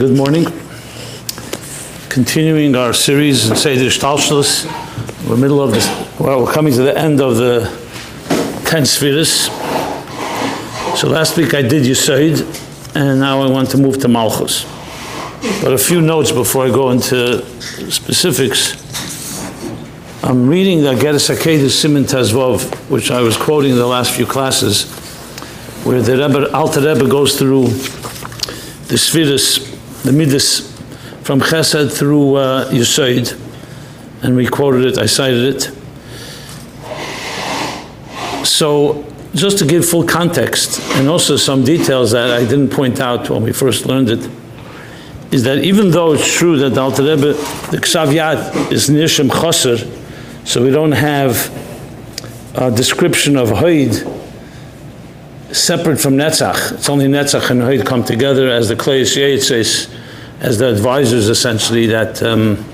good morning. Continuing our series in Seder Shtalshlus, we're middle of this, well, we're coming to the end of the 10 spheres. So last week I did Yisoid, and now I want to move to Malchus. But a few notes before I go into specifics. I'm reading the Geras Hakedus Siman Tezvov, which I was quoting in the last few classes, where the Rebbe, Alter Rebbe goes through the spheres, the midas from Chesed through uh, and we quoted it, I cited it. So, just to give full context, and also some details that I didn't point out when we first learned it, is that even though it's true that the Alter Rebbe, the Ksav is Nishim Choser, so we don't have a description of Hoid separate from Netzach. It's only Netzach and Hoid come together as the Klei Yitzhak as the advisors essentially that um,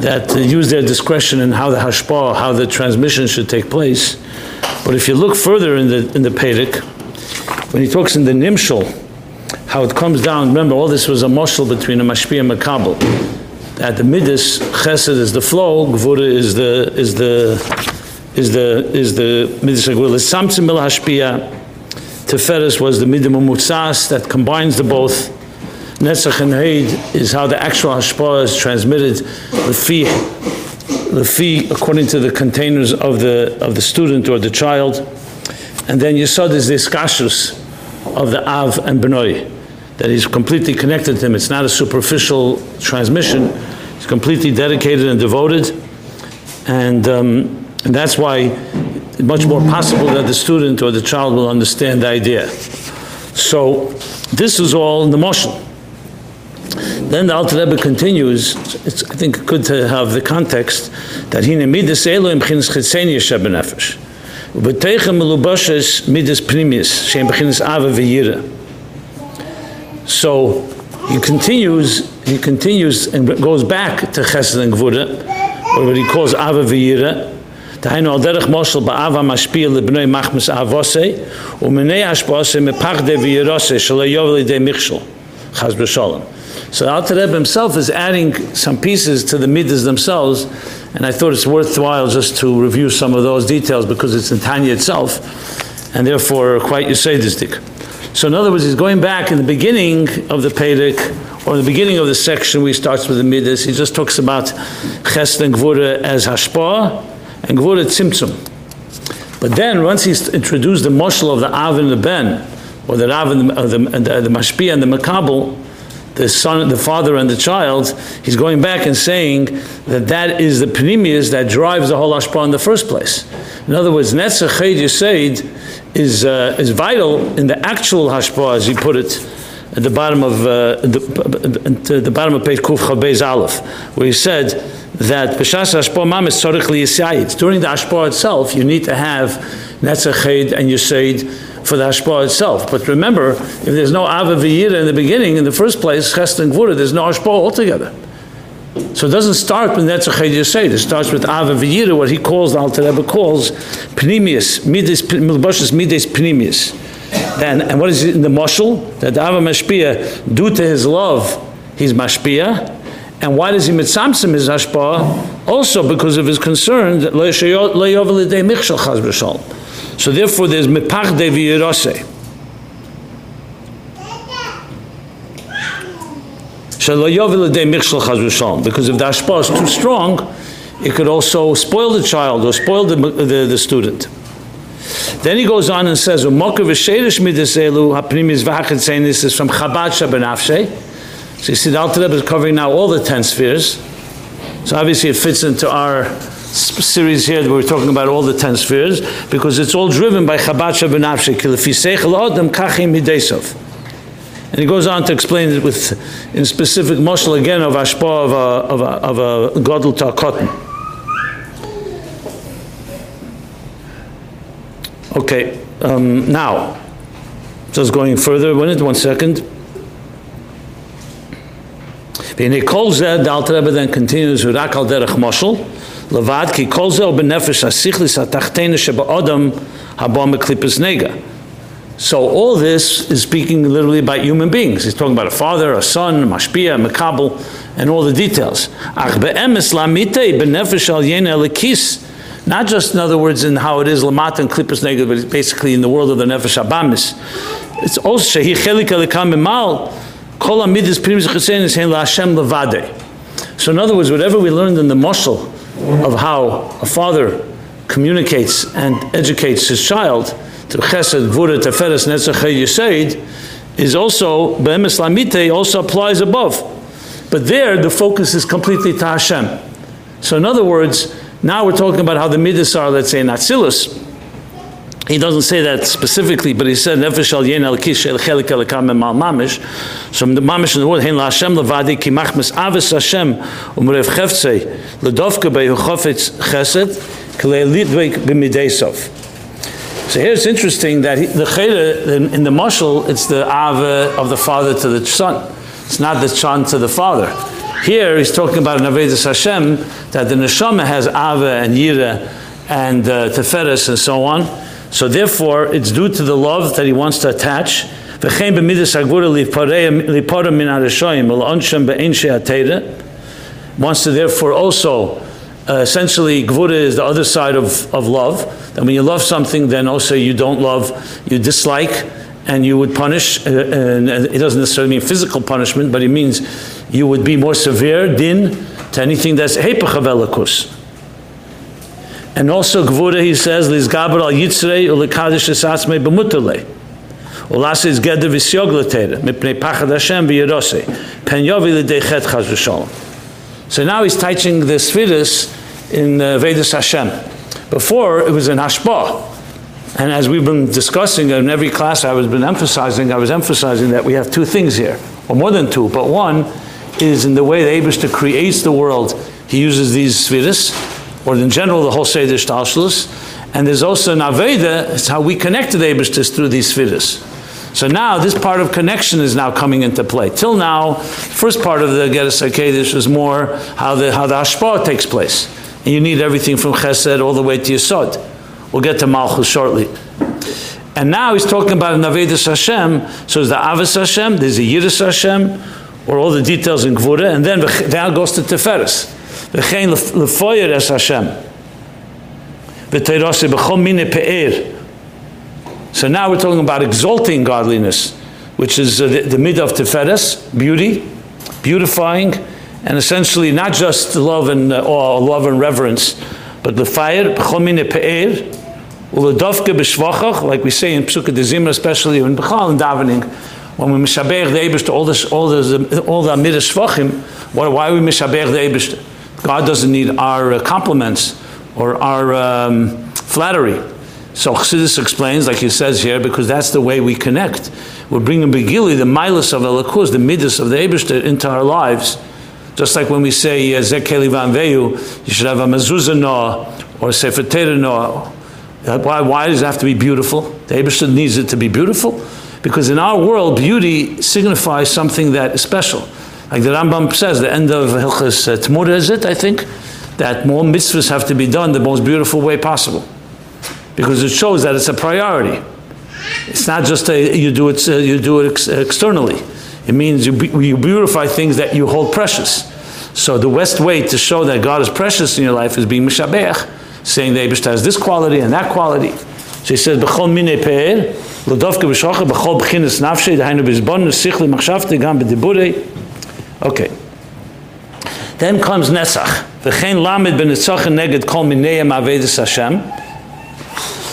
that use their discretion in how the hashpah, how the transmission should take place. But if you look further in the in the Pedic, when he talks in the Nimshal, how it comes down. Remember, all this was a moshel between a mashpia and a kabel. At the midas, chesed is the flow, gvura is the is the is the is the midas gvura. Samtzim mil hashpia. Teferes was the midim mutzas that combines the both. Netzach and Heid is how the actual hashpah is transmitted. The fee, according to the containers of the of the student or the child, and then Yesod is this iskashrus of the Av and Benoi, that he's completely connected to him. It's not a superficial transmission. It's completely dedicated and devoted, and um, and that's why it's much more possible that the student or the child will understand the idea. So this is all in the motion. Then the Alter Rebbe continues, it's, I think, good to have the context, that he midas elu im chinas chitzeni yeshe benefesh. Ubeteicha melubashes midas primis, shem bechinas ava v'yira. So he continues, he continues and goes back to chesed and gvura, or what he calls ava v'yira, דהיינו על דרך מושל באהבה משפיע לבני מחמס אהבוסי ומני השפעוסי מפחדה וירוסי שלא יובל לידי מכשול, Chas b'sholem. So Alter Rebbe himself is adding some pieces to the midas themselves, and I thought it's worthwhile just to review some of those details because it's in Tanya itself, and therefore quite Yusaydistiq. So in other words, he's going back in the beginning of the Pedic, or the beginning of the section where he starts with the midas, he just talks about Chesed and Gvura as Hashpah, and Gvura Tzimtzum. But then, once he's introduced the marshal of the Av and the Ben, or the Rav and the, the, the, the Mashpia and the Makabel, the son, the father, and the child, he's going back and saying that that is the panemius that drives the whole ashpa in the first place. In other words, netzach ched yisaid is uh, is vital in the actual hashpa, as he put it, at the bottom of uh, the, the bottom of page kuf chabez aleph, where he said that b'shas hashpa mam is tzorich. During the hashpa itself, you need to have netzach ched and yisaid for the hashpah itself. But remember, if there's no Ava V'yira in the beginning, in the first place, Chest and Gvura, there's no hashpah altogether. So it doesn't start with Netzach Yisayid. It starts with Ava V'yira, what he calls, the Alter Rebbe calls, Pnimius, Midas, Milbashis Midas Pnimius. Then, and what is it in the Moshel? That the Ava Mashpia, due to his love, he's Mashpia. And why does he mitzamsim his hashpah? Also because of his concern that lo yovel b'shalom. So therefore, there's mepach de v'yirose. Because if the ashpa is too strong, it could also spoil the child or spoil the, the, the student. Then he goes on and says, This is from Chabad Shabanafshe. So you see, the Alter is covering now all the ten spheres. So obviously it fits into our series here that we're talking about all the ten spheres because it's all driven by Chabad Shabbanafshe. And he goes on to explain it with, in specific mushal again of ashpa of a, of a, of a godel. Okay, um, now, just going further, one, one second. V'nei kol zeh, the Alter Rebbe then continues, Rak al derech moshel, so all this is speaking literally about human beings. He's talking about a father, a son, mashpia, mekabel, and all the details. Ach be'emes lamitei al. Not just, in other words, in how it is lamata and klippas nega, but basically in the world of the nefesh abamis. It's also shehi chelik alikam imal kol amidis primis chesein is hein la'ashem levadei. So in other words, whatever we learned in the mussel of how a father communicates and educates his child to chesed, gvura, teferes, netzach, yisaid, is also, be'emes lamite, also applies above. But there, the focus is completely to Hashem. So in other words, now we're talking about how the midas are, let's say, in Atzilus. He doesn't say that specifically, but he said, Nefesh al yen el kish el chelik el kam mal mamish. So the mamish in the word, hein la Hashem levadi ki machmes aves Hashem umrev cheftzei ledovke bei chofetz chesed k'lei lidvek b'midesov. So here it's interesting that he, the chayre, in the mushal, it's the ave of the father to the son. It's not the son to the father. Here he's talking about an Avedis Hashem, that the neshama has ave and yira and uh, teferes and so on. So therefore, it's due to the love that he wants to attach. Wants to therefore also, uh, essentially, Gvura is the other side of, of love. That when you love something, then also you don't love, you dislike, and you would punish. Uh, and it doesn't necessarily mean physical punishment, but it means you would be more severe, din, to anything that's hepech of. And also Gvura, he says, Liz Gabar al Yitzrei ulekadish esatzmei b'mutale. Ulasa is geder v'syog l'tera, mipnei pachad Hashem v'yirose. Pen yovi l'dei chet chaz v'sholem. So now he's teaching the Sfiris in uh, Vedas Hashem. Before, it was in Hashpah. And as we've been discussing in every class I was been emphasizing, I was emphasizing that we have two things here, or more than two, but one is in the way the Abishta creates the world, he uses these Sfiris, or in general the whole Seder Shtalshlus. And there's also an Aveda, it's how we connect to the Abishtis through these Sfiris. So now this part of connection is now coming into play. Till now, first part of the Geras HaKedesh was more how the, how the Hashpah takes place. And you need everything from Chesed all the way to Yisod. We'll get to Malchus shortly. And now he's talking about an Avedis Hashem. So there's the Avis Hashem, there's the Yiris Hashem, or all the details in Gvura, and then now goes to Teferes. V'chein lefoyer es Hashem. V'teirose b'chom mine pe'er. So now we're talking about exalting godliness, which is uh, the, the mid of Teferes, beauty, beautifying, and essentially not just love and uh, or love and reverence, but the fire b'chol mine pe'er, u'ledovke b'shvachach, like we say in Psukkah Dezimra, especially in B'chal and davening, when we mishaber the Eibishter, all this, all the, all the Amidas Shvachim, why, why we mishaber the Eibishter? God doesn't need our uh, compliments or our um, flattery. So Chassidus explains, like he says here, because that's the way we connect. We're bringing Begili, the milas of Elakuz, the midas of the Ebershter, into our lives. Just like when we say Zekeli Van Veyu, you should have a mezuzah no or sefer no. Why, why does it have to be beautiful? The Ebershter needs it to be beautiful because in our world, beauty signifies something that is special. Like the Rambam says, the end of Hilchas uh, Tmura is it, I think, that more mitzvahs have to be done the most beautiful way possible. Because it shows that it's a priority. It's not just a, you do it, uh, you do it ex- externally. It means you, be, you beautify things that you hold precious. So the best way to show that God is precious in your life is being mishabech, saying the Abish has this quality and that quality. So he says, "B'chol mine pe'er, l'dovke b'shocha, b'chol b'chinas nafshe, dahainu b'zbon, sichli machshavte, gam b'diburei, Okay. Then comes Nesach. V'chein lamed b'netzachin neged kol mineim avedis Hashem.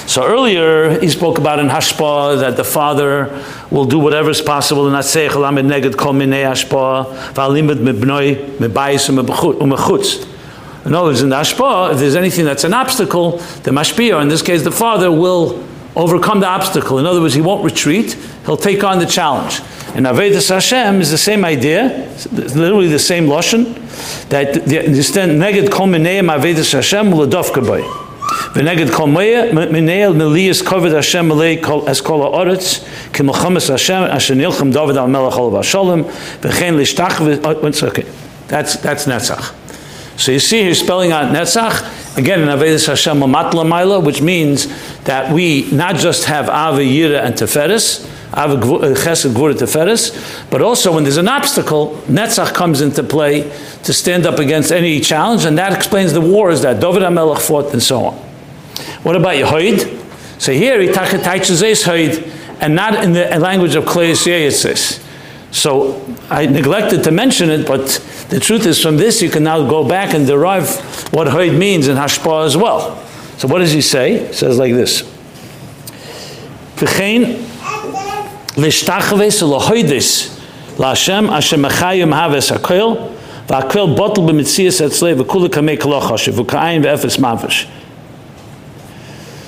So earlier he spoke about in Hashpa that the father will do whatever is possible in Atseich lamed neged kol minei Hashpa v'alimid mibnoi mibayis umechutz. In other words, in the Hashpa, if there's anything that's an obstacle, the Mashpia, in this case the father, will overcome the obstacle. In other words, he won't retreat, he'll take on the challenge. And Avedis Hashem is the same idea, it's literally the same lashon. That the neged kol mineim Avedis Hashem uladofka boy. V'neged kol mineil meliyas kovid Hashem melei kol ha'oretz ki melchamas Hashem asher David al melech olav hasholem v'chein lishtach okay. Oh, that's, that's Netzach. So you see here spelling out Netzach, again in Avedis Hashem Maila, which means that we not just have Ava Yira and Teferis, Ava uh, Chesed Gvura Teferis, but also when there's an obstacle, Netzach comes into play to stand up against any challenge, and that explains the wars that David HaMelech fought and so on. What about Yehoid? So here, he teaches Hoid, and not in the language of Kleis Yeyitzis. So I neglected to mention it, but the truth is from this you can now go back and derive what Hoid means in Hashpah as well. So what does he say? He says like this. V'chein l'shtachves l'hoidis l'Hashem asher mechayim haves hakoil v'akoil botel b'mitzias etzlei v'kula kamei v'ka'ayin v'efes mavish.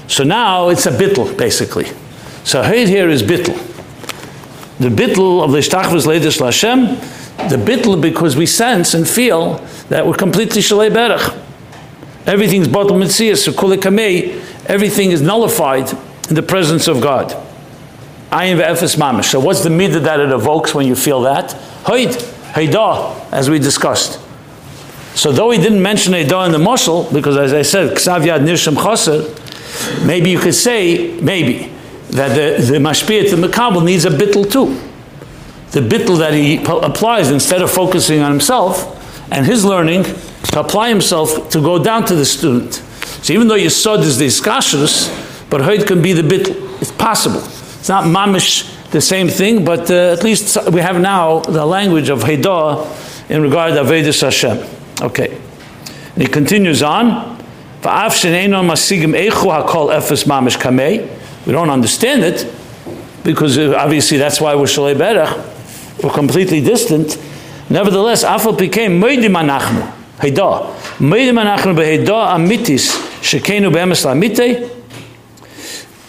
So now it's a bittel, basically. So Hoid here is bittel the bittul of the Ishtachvus Leidish Lashem, the bittul because we sense and feel that we're completely Shalei Berach. Everything's bottom mitzvah, so everything is nullified in the presence of God. Ayin ve'efes mamish. So what's the midah that it evokes when you feel that? Hoid, haidah, as we discussed. So though he didn't mention haidah in the mushal, because as I said, ksav yad nirsham chaser, maybe you could say, maybe, that the, the mashpiyat, the makabel, needs a bittel too. The bittel that he applies instead of focusing on himself and his learning, to apply himself to go down to the student. So even though Yisod is the iskashus, but Hoyd can be the bittel. It's possible. It's not mamish the same thing, but uh, at least we have now the language of Haidah in regard to Avedis Hashem. Okay. And he continues on. We don't understand it because uh, obviously that's why we're Shalei Berach. We're completely distant. Nevertheless, Afal became Moedim Anachnu, Heidah. Moedim Anachnu beheidah amitis shekenu be'emes.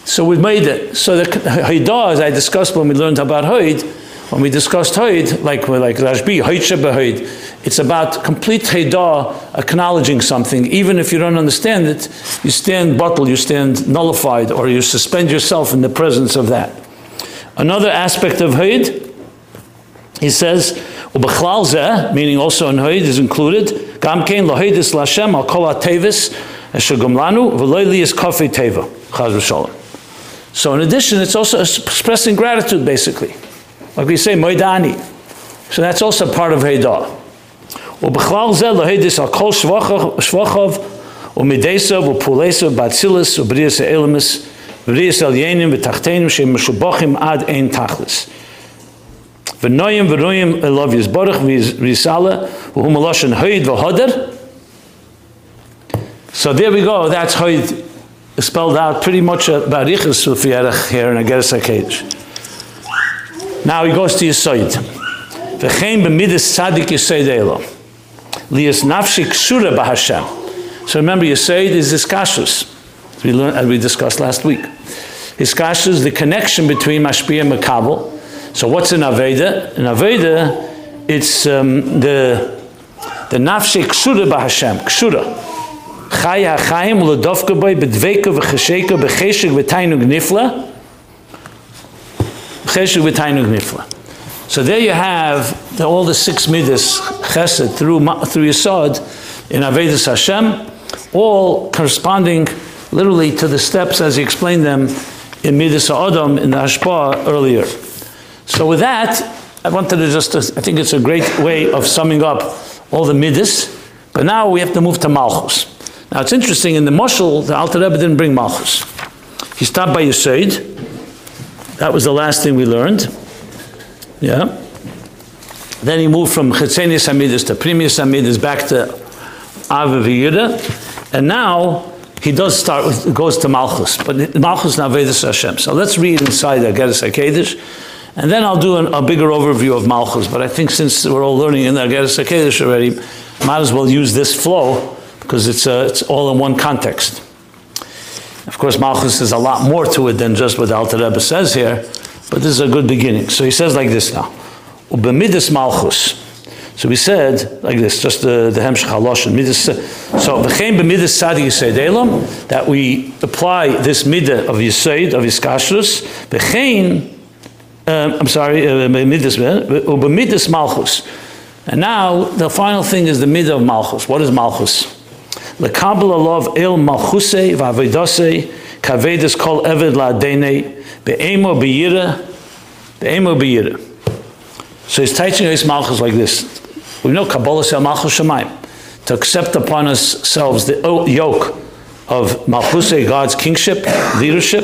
So we made it. So the Heidah, as I discussed when we learned about Hoid, when we discussed Hoid, like like Rashbi, Hoid it's about complete Heidah, acknowledging something. Even if you don't understand it, you stand bottle, you stand nullified, or you suspend yourself in the presence of that. Another aspect of Haid, he says, meaning also in Haid is included, Gam kein lahoidis lashem al kol ha-tevis eshagumlanu v'loy liyas kofei teva, So in addition, it's also expressing gratitude, basically like we say, Moidani. So that's also part of Haidah. So there we go, that's how it's spelled out pretty much about Richard Sufiarach here in Ageres HaKedesh. Now he goes to Yisoid. V'chein b'midas tzadik Yisoid elo. Lias nafshi ksura b'Hashem. So remember, Yisayid is iskashus, as we, learned, as we discussed last week. Iskashus is the connection between Mashpia and Makabal. So what's in Aveda? In Aveda, it's um, the the nafshi ksura b'Hashem, ksura. Chai ha'chaim u'ledovka b'y b'dveka v'chesheka b'cheshek v'tainug nifla. Cheshek v'tainug nifla. So there you have the, all the six midas chesed through through Yisod in Avedis Hashem, all corresponding literally to the steps as he explained them in Midas Adam in the Hashpah earlier. So with that, I wanted to just, I think it's a great way of summing up all the midas, but now we have to move to Malchus. Now it's interesting, in the Moshul, the Alter Rebbe didn't bring Malchus. He stopped by Yisod. That was the last thing we learned. Yeah. Then he moved from Chetzenius Hamidus to Primius Hamidus back to Aviviyuda. And now he does start with, goes to Malchus, but Malchus now Vedas Hashem. So let's read inside the Ageres HaKedesh, and then I'll do an, a bigger overview of Malchus. But I think since we're all learning in the Ageres HaKedesh already, might as well use this flow because it's, uh, it's all in one context. Of course, Malchus is a lot more to it than just what the Alter Rebbe says here, but this is a good beginning. So he says like this now. Ubemidus Malchus. So we said like this, just the the Hemshech Haloshin. So v'chein b'midas tzadi Yisayid Elam that we apply this midah of Yisayid of Yiskashrus v'chein. Um, I'm sorry, uh, b'midas uh, Malchus. And now the final thing is the midah of Malchus. What is Malchus? Lekabel alav el Malchuse v'avedose kavedas kol eved la'adene be'emo be'yira be'emo be'yira. So he's teaching his Malchus like this. We know Kabbalah says Malchus Shemaim. To accept upon ourselves the yoke of Malchuse, God's kingship, leadership,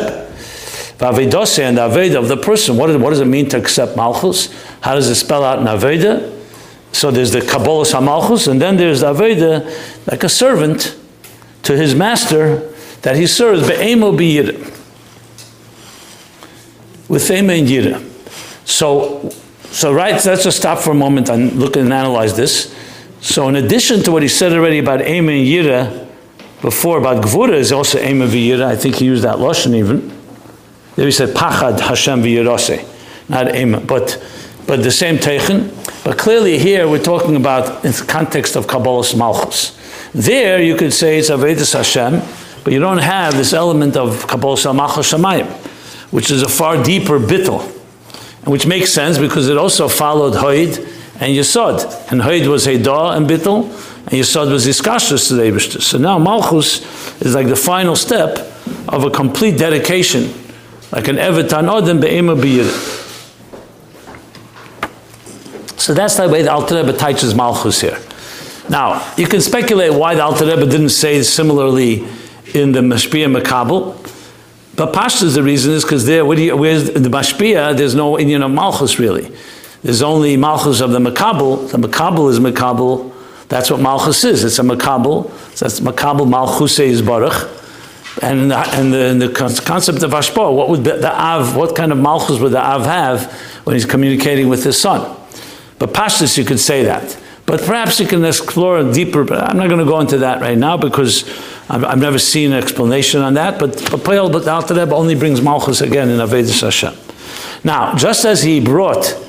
Vavedose and the Aveda of the person. What, does it mean to accept Malchus? How does it spell out in Aveda? So there's the Kabbalah HaMalchus, and then there's the Aveda, like a servant to his master that he serves, Be'emo B'yira. With Ema and Yira. So, so right, let's just stop for a moment and look and analyze this. So in addition to what he said already about Ema and Yira, before about Gvura is also Ema V'yira, I think he used that Lashon even. There he said Pachad Hashem V'yirase, not Ema, but, but the same Teichen. But clearly here we're talking about in the context of Kabbalah's Malchus. There you could say it's Avedis Hashem, but you don't have this element of Kabbalah's Malchus Shemayim, which is a far deeper bittel, which makes sense because it also followed Hoid and Yesod. And Hoid was Heidah and bittel, and Yesod was Iskashus to the. So now Malchus is like the final step of a complete dedication, like an Evetan Odin Be'ema B'yirah. So that's the way the Alter Rebbe teaches Malchus here. Now, you can speculate why the Alter Rebbe didn't say similarly in the Mashpia Makabel, but Pashta's the reason is because there, where's the Mashpia, there's no Indian of Malchus really. There's only Malchus of the Makabel. The Makabel is Makabel. That's what Malchus is. It's a Makabel. So that's Makabel Malchus is Baruch. And the, and the, and the concept of Ashpa, what would the, the Av, what kind of Malchus would the Av have when he's communicating with his son? But Pashtus, you could say that. But perhaps you can explore a deeper, I'm not going to go into that right now because I've, I've never seen an explanation on that. But Papayel, but Alter Rebbe only brings Malchus again in Avedis Hashem. Now, just as he brought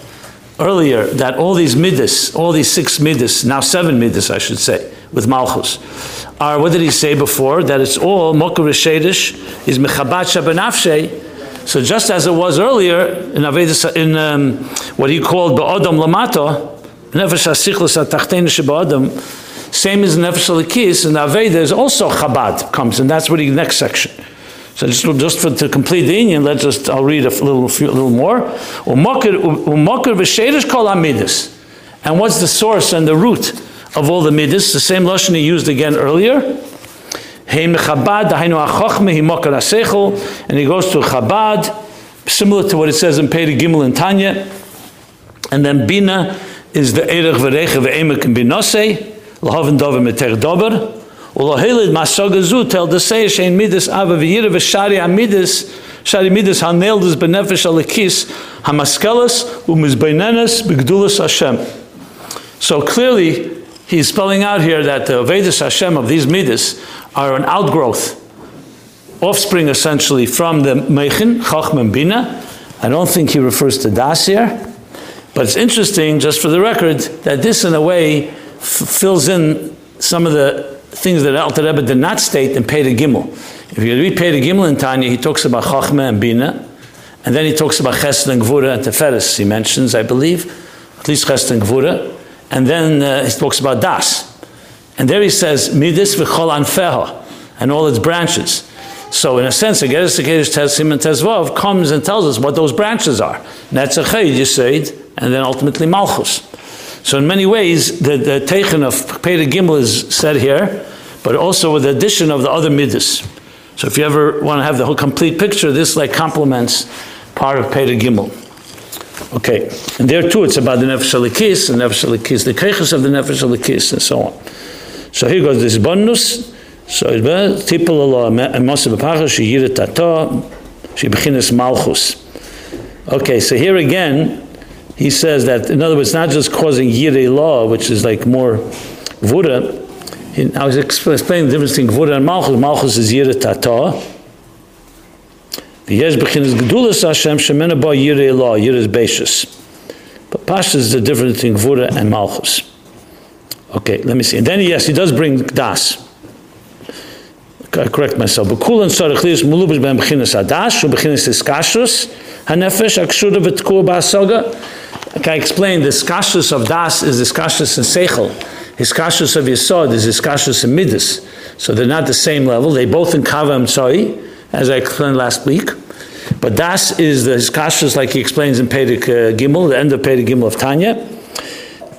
earlier that all these midas, all these six midas, now seven midas, I should say, with Malchus, are, what did he say before? That it's all Mokar is Mechabat Shabanafshe, so just as it was earlier in Avedis, in um, what he called Ba'odam Lamato, Nefesh HaSichlis HaTachtein Sheba'odam, same as Nefesh HaLikis, in Aveda is also Chabad comes, and that's what the next section. So just, just for, to complete the Indian, let's just, I'll read a little, a little more. Umokir v'shedish kol amidus. And what's the source and the root of all the midas? The same Lashon he used again earlier. And he goes to Chabad, similar to what it says in Peri Gimel and Tanya. And then Bina is the Erech V'Recha V'Emek and Binose, L'Hoven Dover Meter Dober. Ulohilid Masoga Zu tel say Shein Midas Ava V'Yira V'Shari Amidis Shari Midas Haneldes Benefesh Alikis Hamaskelas Umizbeinenes B'Gdulas Hashem. So clearly, he's spelling out here that the Vedas Hashem of these Midas are an outgrowth, offspring essentially from the Mechin, Chachman Bina. I don't think he refers to Das here, but it's interesting, just for the record, that this in a way f- fills in some of the things that Alter Rebbe did not state in Pei Gimel. If you read Pei Gimel in Tanya, he talks about Chachma and Bina, and then he talks about Chesed and Gvura and Teferes, he mentions, I believe, at least Chesed and Gvura, and then uh, he talks about Das. And there he says, Midis v'chol anfeha, and all its branches. So in a sense, the Geras Kedesh Tesim and Tezvav comes and tells us what those branches are. Netzachayid, Yisaid, and then ultimately Malchus. So in many ways, the, the Teichen of Peter Gimel is said here, but also with the addition of the other Midas. So if you ever want to have the whole complete picture, this like complements part of Peter Gimel. Okay, and there too it's about the Nefesh Alikis, the Nefesh Alikis, the Keiches of the Nefesh and so on. So here goes this bonus. So it's tipul Allah masa b'pacha sheyira tato shebechinas malchus. Okay, so here again, he says that in other words, not just causing yirei law, which is like more vura. I was explaining the difference between vura and malchus. Malchus is yira tato. Yesh bechinas gedulas Hashem shemena ba yirei law. Yira is beishus. But pasha is the difference between vura and malchus. Okay, let me see. And then, yes, he does bring das. I correct myself. But kulan sarachlius mulubish ben bechinas adash, u bechinas iskashus, hanefesh akshura v'tkur ba'asoga. Like I explain? the skashus of das is the skashus in seichel. His skashus of yisod is his skashus in midas. So they're not the same level. They both in kava and as I explained last week. But das is the skashus like he explains in Pedig uh, Gimel, the end of Pedig Gimel of Tanya.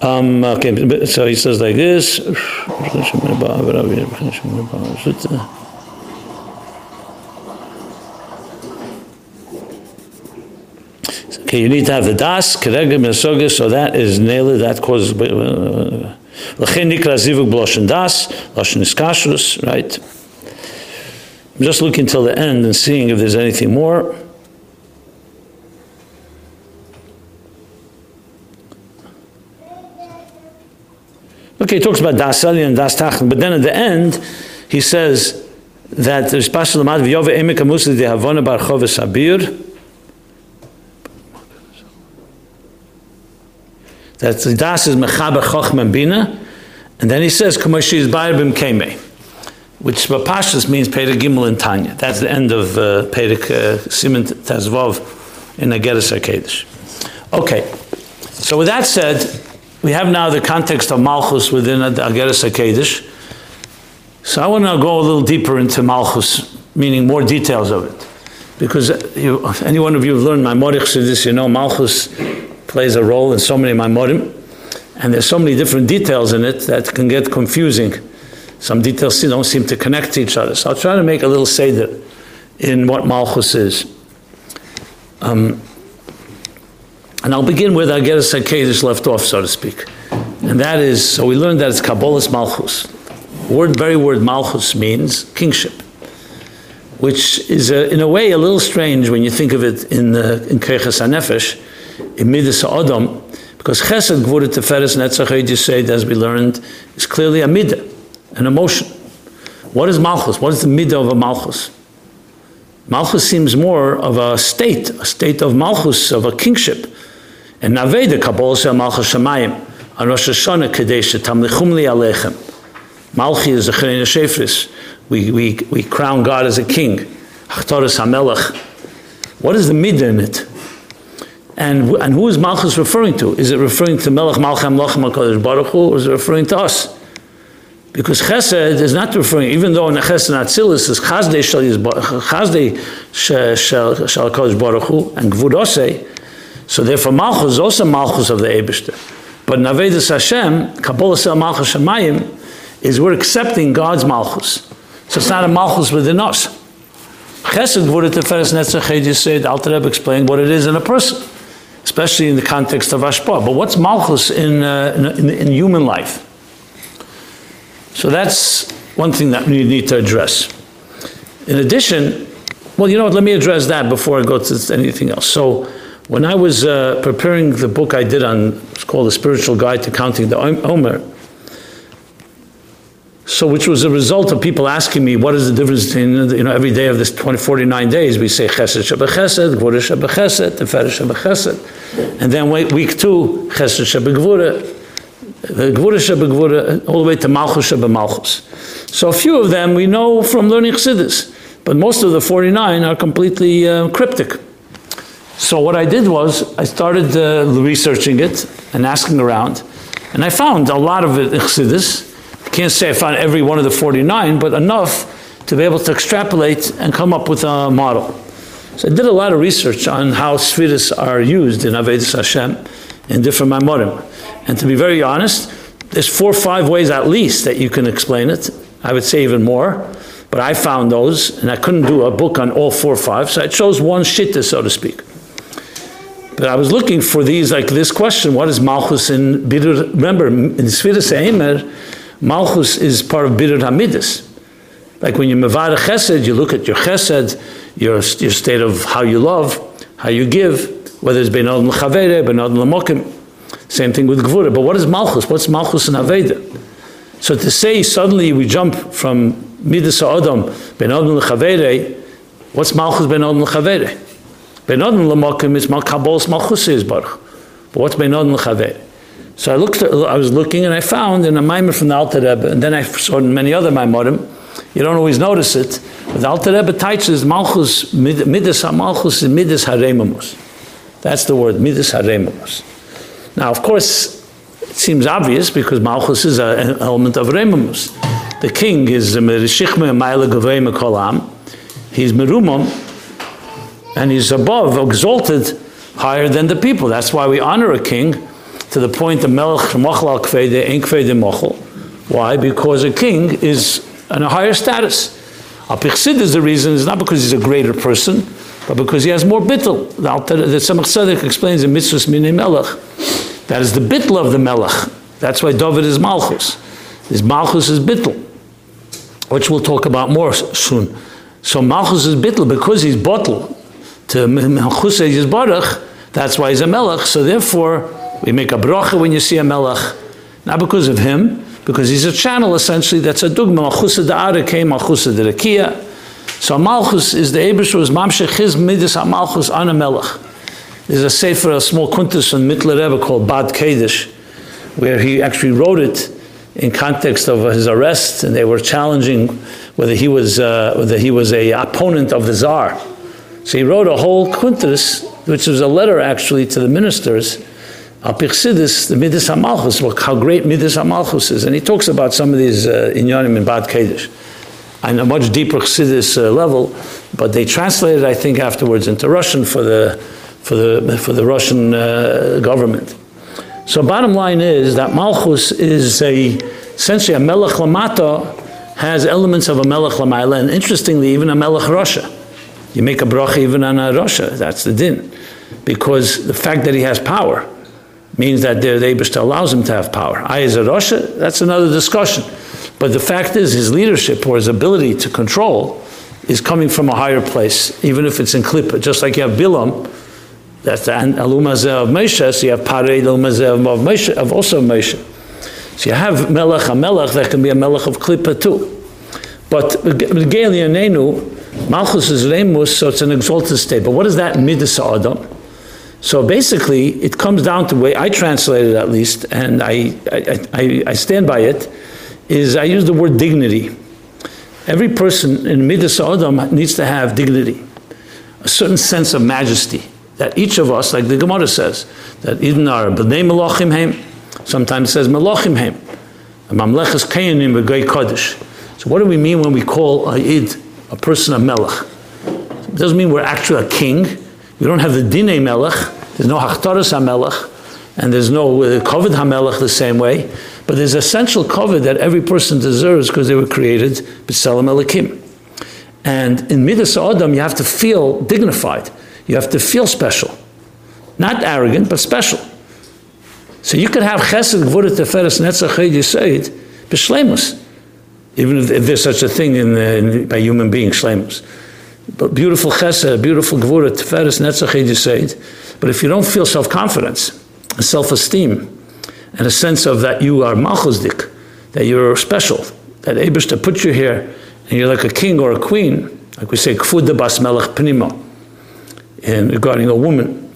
Um, okay, so he says like this. Okay, you need to have the das, kerega, mesoga, so that is nailed, that causes. B'loshen das, loshen iskashrus, right? I'm just looking till the end and seeing if there's anything more. Okay, he talks about das and das tachn, but then at the end, he says that there's pasal lamad v'yove emek amusa de havona bar choves abir, that the das is mechaber chochma bina, and then he says kamoshi is bayr bim which Bapashas means Perek Gimel and Tanya. That's the end of uh, Perek uh, Siman Tazvov in Ageres HaKedesh. Okay, so with that said, we have now the context of Malchus within Ageres HaKedesh. So I want to go a little deeper into Malchus, meaning more details of it. Because you, any one of you who've learned Maimonic this, you know Malchus plays a role in so many Maimorim, and there's so many different details in it that can get confusing. Some details don't seem to connect to each other. So I'll try to make a little seder in what Malchus is. Um, and I'll begin with Ageres HaKedesh left off, so to speak. And that is, so we learned that it's Kabbalah's Malchus. Word, very word Malchus means kingship, which is a, in a way a little strange when you think of it in, the, in Keches HaNefesh, in Midas Adam, because Chesed, Gvura, Teferes, Netzach, say, as we learned, is clearly a midah, an emotion. What is Malchus? What is the midah of a Malchus? Malchus seems more of a state, a state of Malchus, of a kingship. And Naveda Kabbalah Shel Malchus Shemayim, on Rosh Hashanah Kadesh Tamlichum Li Alechem. Malchi is a Cherein Shefris. We, we, we crown God as a king. Achtoris HaMelech. What is the midah in it? And, and who is Malchus referring to? Is it referring to Melech Malcham Lochem HaKadosh Baruch Hu, or is it referring to us? Because Chesed is not referring, even though in the Chesed Atzilus is Chazdei Shal Kodesh Baruch Hu and Gvud Osei, so therefore Malchus is also Malchus of the Eibishter. But Navedus Hashem, Kabbalah Sel Malchus Shemayim, is we're accepting God's Malchus. So it's not a Malchus within us. Chesed Gvud Teferes Netzach said, Alter Rebbe explained what it is in a person, especially in the context of Ashpa. But what's Malchus in, uh, in, in human life? So that's one thing that we need to address. In addition, well, you know what, let me address that before I go to anything else. So, when I was uh, preparing the book I did on, it's called The Spiritual Guide to Counting the Omer, so which was a result of people asking me, what is the difference between, you know, every day of this 20, 49 days, we say Chesed Shabbat Chesed, Gvura Shabbat Chesed, Tefer Shabbat Chesed, and then week two, Chesed Shabbat Gvura, Gvura Shabbat Gvura, all the way to Malchus Shabbat Malchus. So a few of them we know from learning Chassidus, but most of the 49 are completely uh, cryptic. So what I did was I started uh, researching it and asking around, and I found a lot of it I can't say I found every one of the 49, but enough to be able to extrapolate and come up with a model. So I did a lot of research on how Sfiris are used in Avedis Hashem in different Maimorim. And to be very honest, there's four or five ways at least that you can explain it. I would say even more. But I found those, and I couldn't do a book on all four or five, so I chose one shitta, so to speak. But I was looking for these, like this question, what is Malchus in Bidur? Remember, in Sfiras Eimer, Malchus is part of Bidur Hamidus. Like when you Mavada Chesed, you look at your Chesed, your, your state of how you love, how you give, whether it's Ben Odin L'Chavere, Ben Odin L'Mokim. Same thing with Gvura. But what is Malchus? What's Malchus in Aveda? So to say suddenly we jump from Midas Adam, Ben Odin L'Chavere, what's Malchus Ben Odin L'Chavere? Ben Odin L'Mokim is Malkabos Malchus is Baruch. But what's Ben Odin L'Chavere? So I looked, I was looking and I found in a Maimer from the Alter Rebbe, and then I saw in many other Maimorim, you don't always notice it, but the Alter Rebbe teaches Malchus, Midas Malchus is Midas Haremamus. That's the word, Midas Haremamus. Now, of course, it seems obvious because Malchus is an element of Remamus. The king is uh, Merishichme Maila Gavei Kolam. He's Merumam, and he's above, exalted, higher than the people. That's why we honor a king to the point the Melech Mochel al Kvede Ein Kvede Mochel. Why? Because a king is in a higher status. Apichsid is the reason, it's not because he's a greater person, but because he has more bittel. The, Tzemach Tzedek explains in Mitzvahs Minei Melech, that is the bittel of the Melech. That's why David is Malchus. His Malchus is bittel, which we'll talk about more soon. So Malchus is bittel because he's bottle to Malchus is Baruch, that's why he's a Melech. So therefore, we make a bracha when you see a Melech, not because of him, because he's a channel essentially that's a dugma. Malchus de came, Malchus de Rekia. So Malchus is the Ebershu is Mamshech his Midas Malchus on a Melech. There's a sefer, a small kuntus from Mittler Rebbe called Bad Kedish, where he actually wrote it in context of his arrest, and they were challenging whether he was uh, whether he was a opponent of the czar. So he wrote a whole quintus, which was a letter actually to the ministers Al Pichsidis, the Midas HaMalchus, how great Midas HaMalchus is. And he talks about some of these uh, inyanim in Bad Kedesh. On a much deeper Chassidus uh, level, but they translated, I think, afterwards into Russian for the, for the, for the Russian uh, government. So bottom line is that Malchus is a, essentially a Melech Lamata has elements of a Melech Lamayla, and interestingly, even a Melech Russia. You make a bracha even on a Russia, that's the din. Because the fact that he has power, means that the Abishta allows him to have power. I as a Rasha, that's another discussion. But the fact is, his leadership or his ability to control is coming from a higher place, even if it's in Klippa. Just like you have Bilam, that's the Alumazeh of Moshe, so you have Parei Alumazeh of Moshe, of also Moshe. So you have Melech, a Melech, that can be a Melech of Klippa too. But Nenu, Malchus is Remus, so it's an exalted state. But what is that Midas Adam? So basically, it comes down to the way I translate it at least, and I, I, I, I stand by it, is I use the word dignity. Every person in Midas Adam needs to have dignity, a certain sense of majesty. That each of us, like the Gemara says, that even our b'nei melachim heim, sometimes says melachim heim, mamleches kayanim v'gay kodesh. So what do we mean when we call a id a person a melech? It doesn't mean we're actually a king. We don't have the Dine Melech, there's no Hachtaras HaMelech, and there's no uh, Kovid HaMelech the same way, but there's essential Kovid that every person deserves because they were created B'Tselem Elikim. And in Midas Adam, you have to feel dignified. You have to feel special. Not arrogant, but special. So you could have Chesed, Gvura, Teferes, Netzach, Yisaid, B'Shlemus. Even if, if, there's such a thing in, in, by human beings, Shlemus but beautiful chesed, beautiful gvura, teferes, netzach, yisaid. But if you don't feel self-confidence, self-esteem, and a sense of that you are malchusdik, that you're special, that Abish to put you here, and you're like a king or a queen, like we say, kfud bas melech pnimo, in regarding a woman,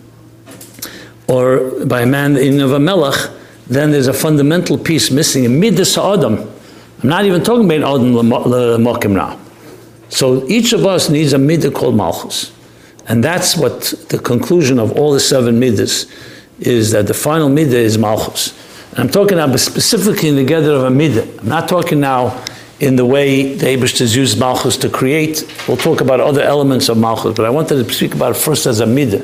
or by a man in of a melech, then there's a fundamental piece missing in midas adam. I'm not even talking about adam lemokim now. So each of us needs a midah called Malchus. And that's what the conclusion of all the seven midas is that the final midah is Malchus. And I'm talking about specifically in the gather of a midah. I'm not talking now in the way the Abish has used Malchus to create. We'll talk about other elements of Malchus, but I wanted to speak about it first as a midah.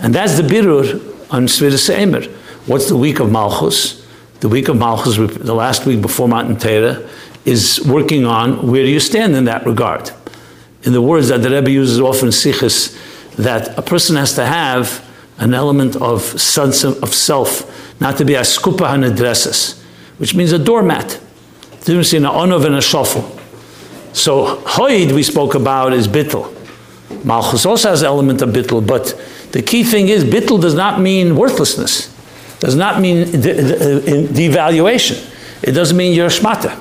And that's the birur on Sviras Eimer. What's the week of Malchus? The week of Malchus, the last week before Matan Torah, is working on where do you stand in that regard. In the words that the Rebbe uses often, sikhs, that a person has to have an element of sense of self, not to be a skupa hanedreses, which means a doormat. Difference in an onov and a shuffle. So hoid we spoke about is bittel. Malchus also has element of bittel, but the key thing is bittel does not mean worthlessness, does not mean devaluation. It doesn't mean you're a shmata.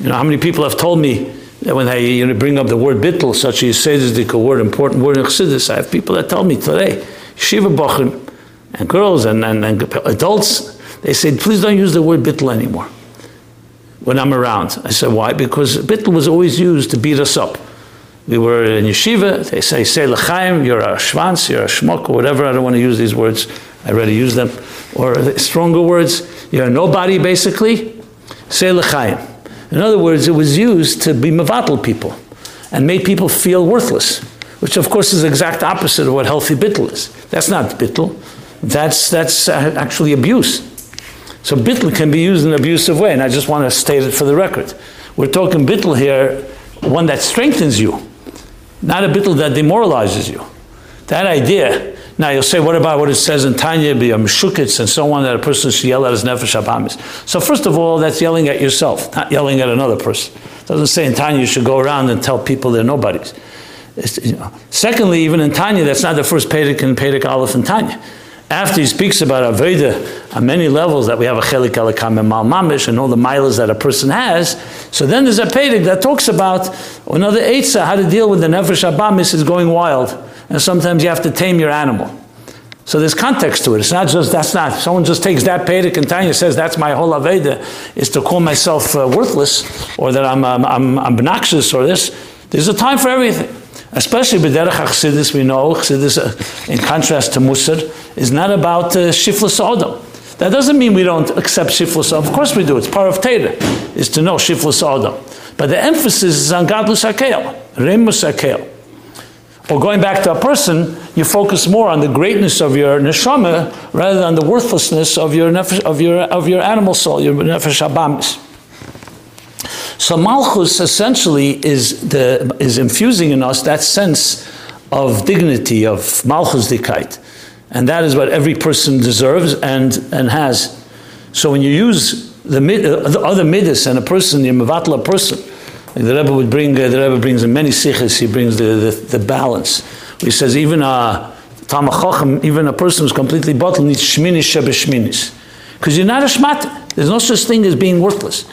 You know, how many people have told me that when they you know, bring up the word bittel, such as a word, important word in Chassidus, I have people that tell me today, Shiva Bachim, and girls and, and, and, adults, they say, please don't use the word bittel anymore when I'm around. I said, why? Because bittel was always used to beat us up. We were in yeshiva, they say, say l'chaim, you're a shvans, you're a shmok, or whatever, I don't want to use these words, I already use them. or stronger words, you're nobody basically, say l'chaim. In other words, it was used to be mevatel people and made people feel worthless, which of course is the exact opposite of what healthy bittul is. That's not bittul. That's, that's uh, actually abuse. So bittul can be used in an abusive way, and I just want to state it for the record. We're talking bittul here, one that strengthens you, not a bittul that demoralizes you. That idea. Now you'll say, what about what it says in Tanya, be a and so on, that a person should yell at his nefesh abamis. So first of all, that's yelling at yourself, not yelling at another person. It doesn't say in Tanya you should go around and tell people they're nobodies. You know. Secondly, even in Tanya, that's not the first Perek in Perek Aleph in Tanya. After he speaks about Aveda on many levels, that we have a Chelik Alakam and Mal Mamish and all the milas that a person has, so then there's a Perek that talks about another Eitzah, how to deal with the Nefesh Abamis is going wild and sometimes you have to tame your animal. So there's context to it. It's not just, that's not, someone just takes that Perek and Tanya says that's my whole Aveda, is to call myself uh, worthless or that I'm, I'm, I'm obnoxious or this. There's a time for everything. Especially B'derech HaChsidis, we know, Chassidus, uh, in contrast to Musar, is not about uh, Shiflus Odom. That doesn't mean we don't accept Shiflus. Of course we do. It's part of Torah, is to know Shiflus Odom. But the emphasis is on Gadlus HaKel, Remus HaKel. Or going back to a person, you focus more on the greatness of your neshama rather than the worthlessness of your nefesh, of your of your animal soul, your nefesh abamis. So malchus essentially is the is infusing in us that sense of dignity of malchus dikait, and that is what every person deserves and and has. So when you use the, uh, the other midas and a person, you mevatla a person the Rebbe would bring, uh, the Rebbe brings in many sikhs, he brings the, the, the balance. He says even a Tamachachim, even a person who's completely bottled needs shminis shebeshminis. Because you're not a shmat. There's no such thing as being worthless.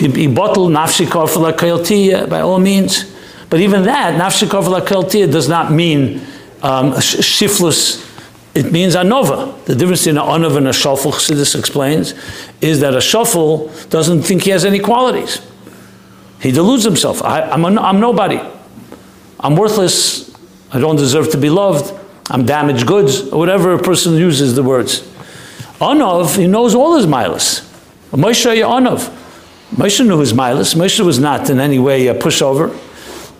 You be bottled, nafshi ke'afar by all means. But even that, nafshi ke'afar does not mean um, shiflus. It means anova. The difference in an anov and a shafel, Chassidus explains, is that a shafel doesn't think he has any qualities. He deludes himself. I, am a, I'm nobody. I'm worthless. I don't deserve to be loved. I'm damaged goods, or whatever a person uses the words. Anov, he knows all his milas. Moshe Anov. Moshe knew his milas. Moshe was not in any way a pushover.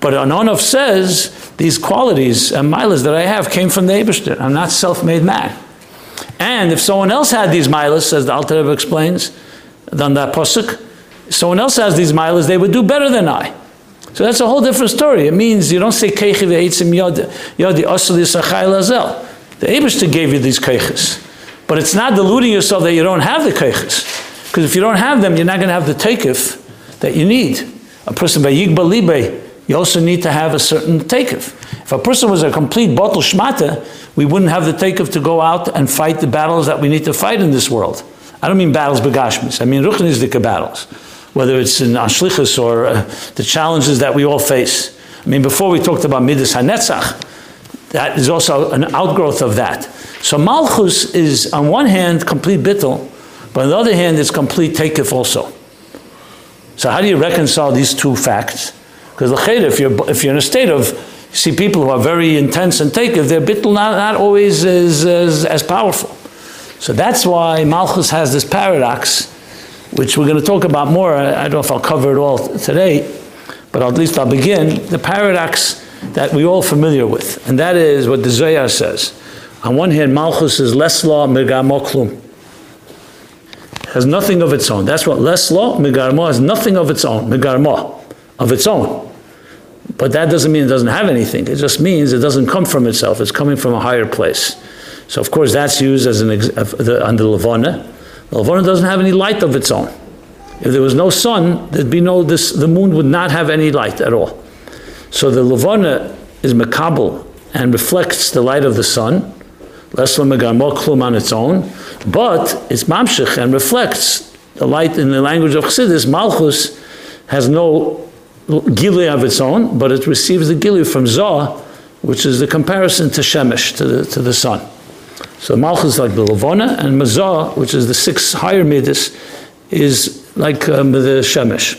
But Anov says, these qualities and milas that I have came from the Ebershter. I'm not self-made man. And if someone else had these milas, as the Alter explains, then that posuk, someone else has these milas, they would do better than I. So that's a whole different story. It means you don't say keichi ve'etzim yodi asali sachai lazel. The Abishta gave you these keiches. But it's not deluding yourself that you don't have the keiches. Because if you don't have them, you're not going to have the takeif that you need. A person by yigba libe, you also need to have a certain takeif. If a person was a complete bottle shmata, we wouldn't have the takeif to go out and fight the battles that we need to fight in this world. I don't mean battles begashmis. I mean ruchnisdika battles whether it's in Ashlichus or uh, the challenges that we all face. I mean, before we talked about Midas HaNetzach, that is also an outgrowth of that. So Malchus is, on one hand, complete bittel, but on the other hand, it's complete takif also. So how do you reconcile these two facts? Because if you're, if you're in a state of, you see people who are very intense and takif, their bittel not, not always is as powerful. So that's why Malchus has this paradox which we're going to talk about more. I don't know if I'll cover it all today, but at least I'll begin. The paradox that we're all familiar with, and that is what the Zohar says. On one hand, Malchus is less law, megamo klum. Has nothing of its own. That's what less law, megarmo has nothing of its own, megarmo, of its own. But that doesn't mean it doesn't have anything. It just means it doesn't come from itself. It's coming from a higher place. So of course that's used as an ex- under Levana. Levana doesn't have any light of its own. If there was no sun, there'd be no this. The moon would not have any light at all. So the Levana is makabel and reflects the light of the sun. Less klum on its own, but it's mamshich and reflects the light in the language of Chassidus. Malchus has no gili of its own, but it receives the gili from Zah, which is the comparison to Shemesh, to the, to the sun. So Malchus is like the Levona, and Mazah, which is the six higher midas, is like um, the Shemesh.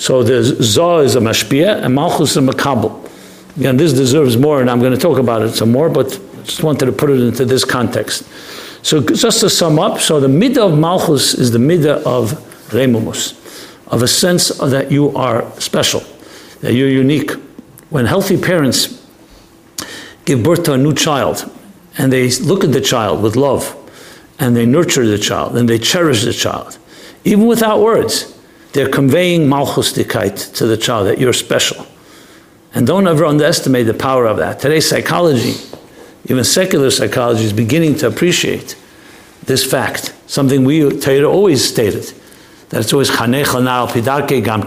So the Zah is a Mashpia, and Malchus is a Makabal. Again, this deserves more, and I'm going to talk about it some more, but just wanted to put it into this context. So just to sum up, so the midah of Malchus is the midah of Remumus, of a sense that you are special, that you're unique. When healthy parents give birth to a new child, and they look at the child with love, and they nurture the child, and they cherish the child, even without words, they're conveying Malchus Dikait to the child that you're special. And don't ever underestimate the power of that. Today's psychology, even secular psychology, is beginning to appreciate this fact, something we Torah always stated, that it's always pidarke gam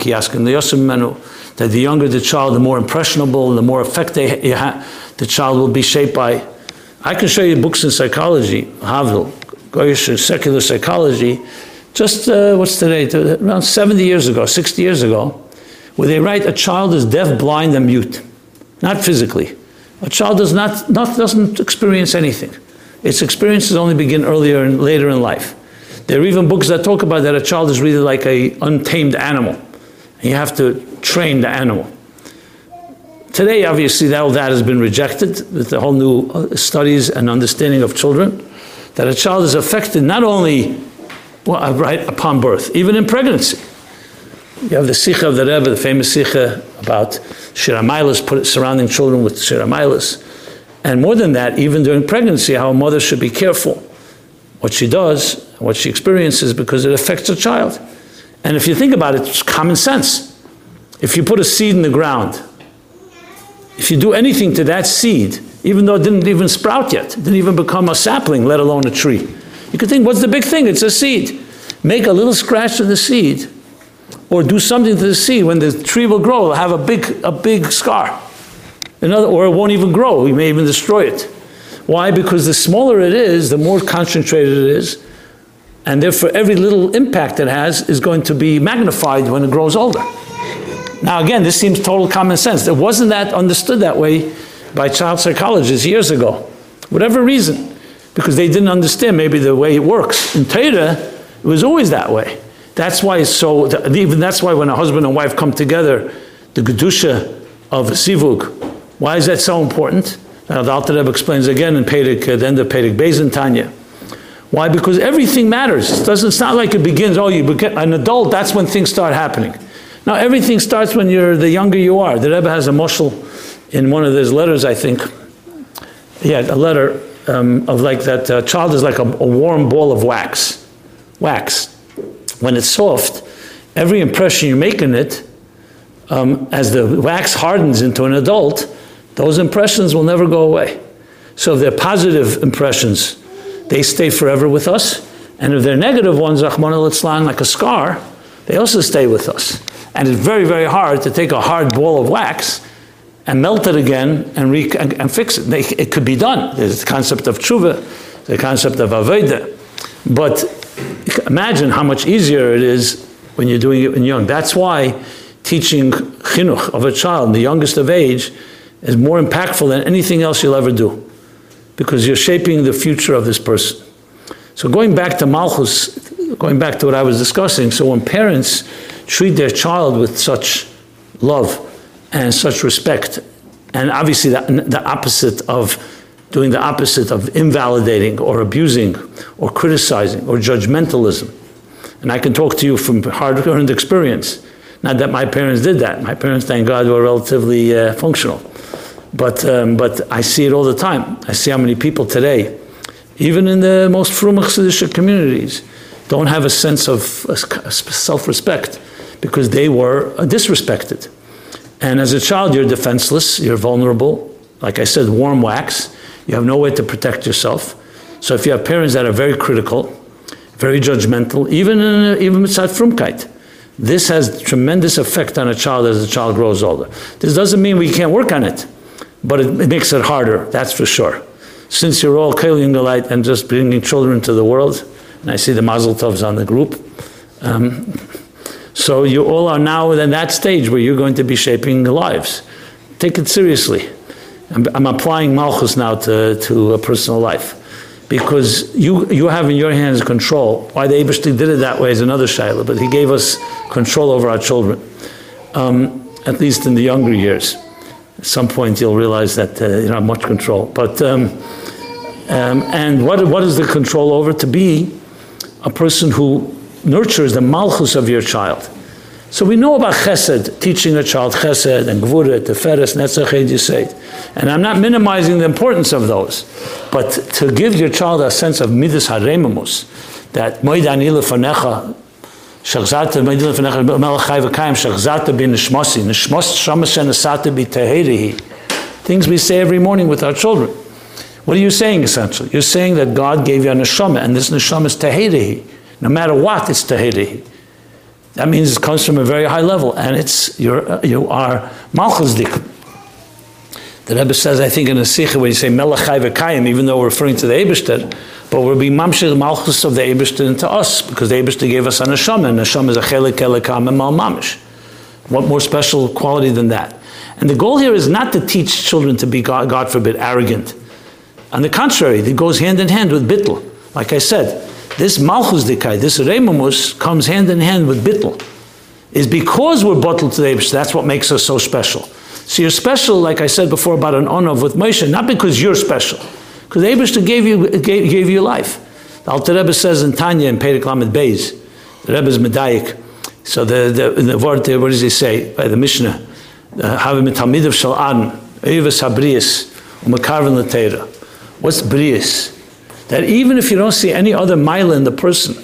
that the younger the child, the more impressionable, the more effect they the child will be shaped by. I can show you books in psychology, Havel, Goyish secular psychology, just, uh, what's today, around 70 years ago, 60 years ago, where they write a child is deaf, blind, and mute, not physically. A child does not, not doesn't experience anything. Its experiences only begin earlier and later in life. There are even books that talk about that a child is really like a untamed animal. You have to train the animal. Today, obviously, all that has been rejected with the whole new uh, studies and understanding of children. That a child is affected not only well, right upon birth, even in pregnancy. You have the Sikha of the Rebbe, the famous Sikha about Shir HaMaalos, surrounding children with Shir HaMaalos. And more than that, even during pregnancy, how a mother should be careful what she does, what she experiences, because it affects her child. And if you think about it, it's common sense. If you put a seed in the ground, if you do anything to that seed, even though it didn't even sprout yet, didn't even become a sapling, let alone a tree, you could think, what's the big thing? It's a seed. Make a little scratch to the seed, or do something to the seed. When the tree will grow, it'll have a big, a big scar. Another, or it won't even grow. You may even destroy it. Why? Because the smaller it is, the more concentrated it is, and therefore every little impact it has is going to be magnified when it grows older. Now, again, this seems total common sense. It wasn't that understood that way by child psychologists years ago, whatever reason because they didn't understand maybe the way it works. In Torah, it was always that way. That's why it's so, even that's why when a husband and wife come together, the Gedusha of Zivug, why is that so important? Now, the Alter Rebbe explains again in Perek, at uh, the end of Pedig Bezin Tanya. Why? Because everything matters. It doesn't, it's not like it begins, oh, you become an adult, that's when things start happening. Now, everything starts when you're the younger you are. The Rebbe has a mushal in one of his letters, I think. Had a letter um, of like that uh, child is like a, a warm ball of wax. Wax. When it's soft, every impression you make in it, um, as the wax hardens into an adult, those impressions will never go away. So if they're positive impressions, they stay forever with us. And if they're negative ones, like a scar, they also stay with us. And it's very, very hard to take a hard ball of wax and melt it again and, re- and, and fix it. They, it could be done. There's the concept of tshuva, the concept of aveda. But imagine how much easier it is when you're doing it when young. That's why teaching chinuch of a child, the youngest of age, is more impactful than anything else you'll ever do. Because you're shaping the future of this person. So going back to Malchus, going back to what I was discussing, so when parents treat their child with such love, and such respect. And obviously, the, the opposite of doing the opposite of invalidating or abusing or criticizing or judgmentalism. And I can talk to you from hard earned experience. Not that my parents did that. My parents, thank God, were relatively uh, functional. But, um, but I see it all the time. I see how many people today, even in the most frumach communities, don't have a sense of self respect because they were uh, disrespected. And as a child, you're defenseless, you're vulnerable. Like I said, warm wax. You have no way to protect yourself. So if you have parents that are very critical, very judgmental, even in, even mitzvah frumkeit, this has tremendous effect on a child as the child grows older. This doesn't mean we can't work on it, but it, it makes it harder, that's for sure. Since you're all light and just bringing children to the world, and I see the mazel tovs on the group, um, so you all are now in that stage where you're going to be shaping lives. Take it seriously. I'm, I'm applying Malchus now to, to a personal life. Because you, you have in your hands control. Why the Abishti did it that way is another shaila, but he gave us control over our children, um, at least in the younger years. At some point, you'll realize that uh, you don't have much control. But um, Um, and what, what is the control over? To be a person who nurtures the malchus of your child. So we know about chesed, teaching a child chesed and gvura, teferes, netzach, yisait. And I'm not minimizing the importance of those, but to give your child a sense of midas haremamus, that moidan fanecha, shachzata moidan fanecha melachai v'kayim, shachzata bin nishmosi, nishmos shamas shenasata bi Things we say every morning with our children. What are you saying essentially? You're saying that God gave you a neshama, and this neshama is teherihi. No matter what, it's teherihi. That means it comes from a very high level, and it's you're, uh, you are. The Rebbe says, I think in a sikha when you say melachai v'kayim, even though we're referring to the Ebershter, but we're being mamshir malchus of the Ebershter into us, because the Ebershter gave us a neshama, and neshama is a chelik elekam and mal mamish. What more special quality than that? And the goal here is not to teach children to be, God, God forbid, arrogant on the contrary, it goes hand in hand with bittel. Like I said, this malchus dikai, this remumus, comes hand in hand with bittel. Is because we're bottled to the Abish, that's what makes us so special. So you're special, like I said before about an honor with Moshe, not because you're special, because the Abish gave you, gave, gave you life. The Alter Rebbe says in Tanya in Perek Lamed Beis, the Rebbe's Medayik, so the, the, the word what does he say by the Mishnah? Havim Talmidav Shal Adon, Eivas Habrias, Umakarvin Latera. What's brias? That even if you don't see any other mila in the person,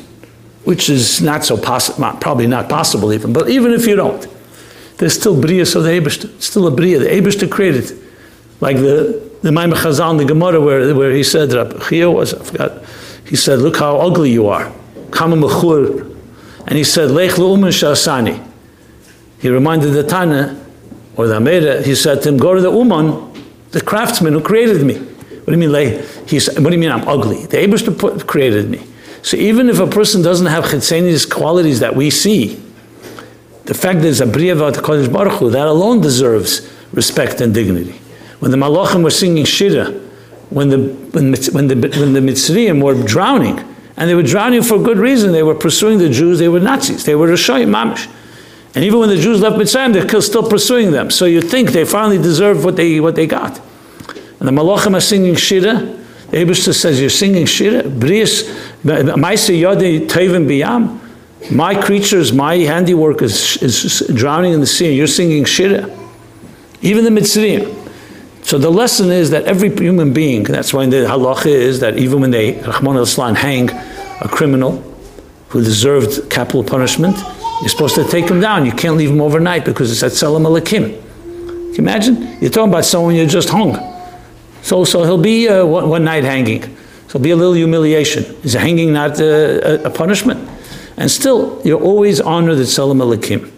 which is not so possible, probably not possible even, but even if you don't, there's still brias of the Ebershter. Still a bria. The Ebershter created. Like the, the Maamar Chazal in the Gemara where, where he said, was, I forgot, he said, look how ugly you are. Kama mechur. And he said, Lech le'umen shasani. He reminded the Tana, or the Ameda, he said to him, go to the Uman, the craftsman who created me. What do you mean, like, he's, what do you mean I'm ugly? The Abishter created me. So even if a person doesn't have chitzeni's qualities that we see, the fact that there's a briya the Kodesh Baruch Hu, that alone deserves respect and dignity. When the Malachim were singing Shira, when the, when, when the, when the Mitzrayim were drowning, and they were drowning for good reason, they were pursuing the Jews, they were Nazis, they were Rishayim Mamish. And even when the Jews left Mitzrayim, they're still pursuing them. So you think they finally deserve what they, what they got. And the Malachim are singing Shira. The Abishta says, You're singing Shira? Brias, Maisa Yodi Tevim Biyam. My creatures, my handiwork is, is drowning in the sea, and you're singing Shira. Even the Mitzrayim. So the lesson is that every human being, that's why the halacha is that even when they, Rahman al hang a criminal who deserved capital punishment, you're supposed to take him down. You can't leave him overnight because it's at Salam Alakim. Can you imagine? You're talking about someone you just hung. So, so he'll be uh, one, one, night hanging. So be a little humiliation. Is hanging not uh, a, punishment? And still, you always honor the Tzelem Elikim.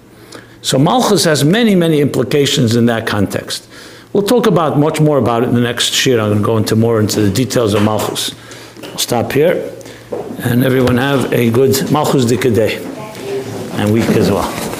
So Malchus has many, many implications in that context. We'll talk about much more about it in the next shir. I'm going to go into more into the details of Malchus. I'll stop here. And everyone have a good Malchus Dikadeh and week as well.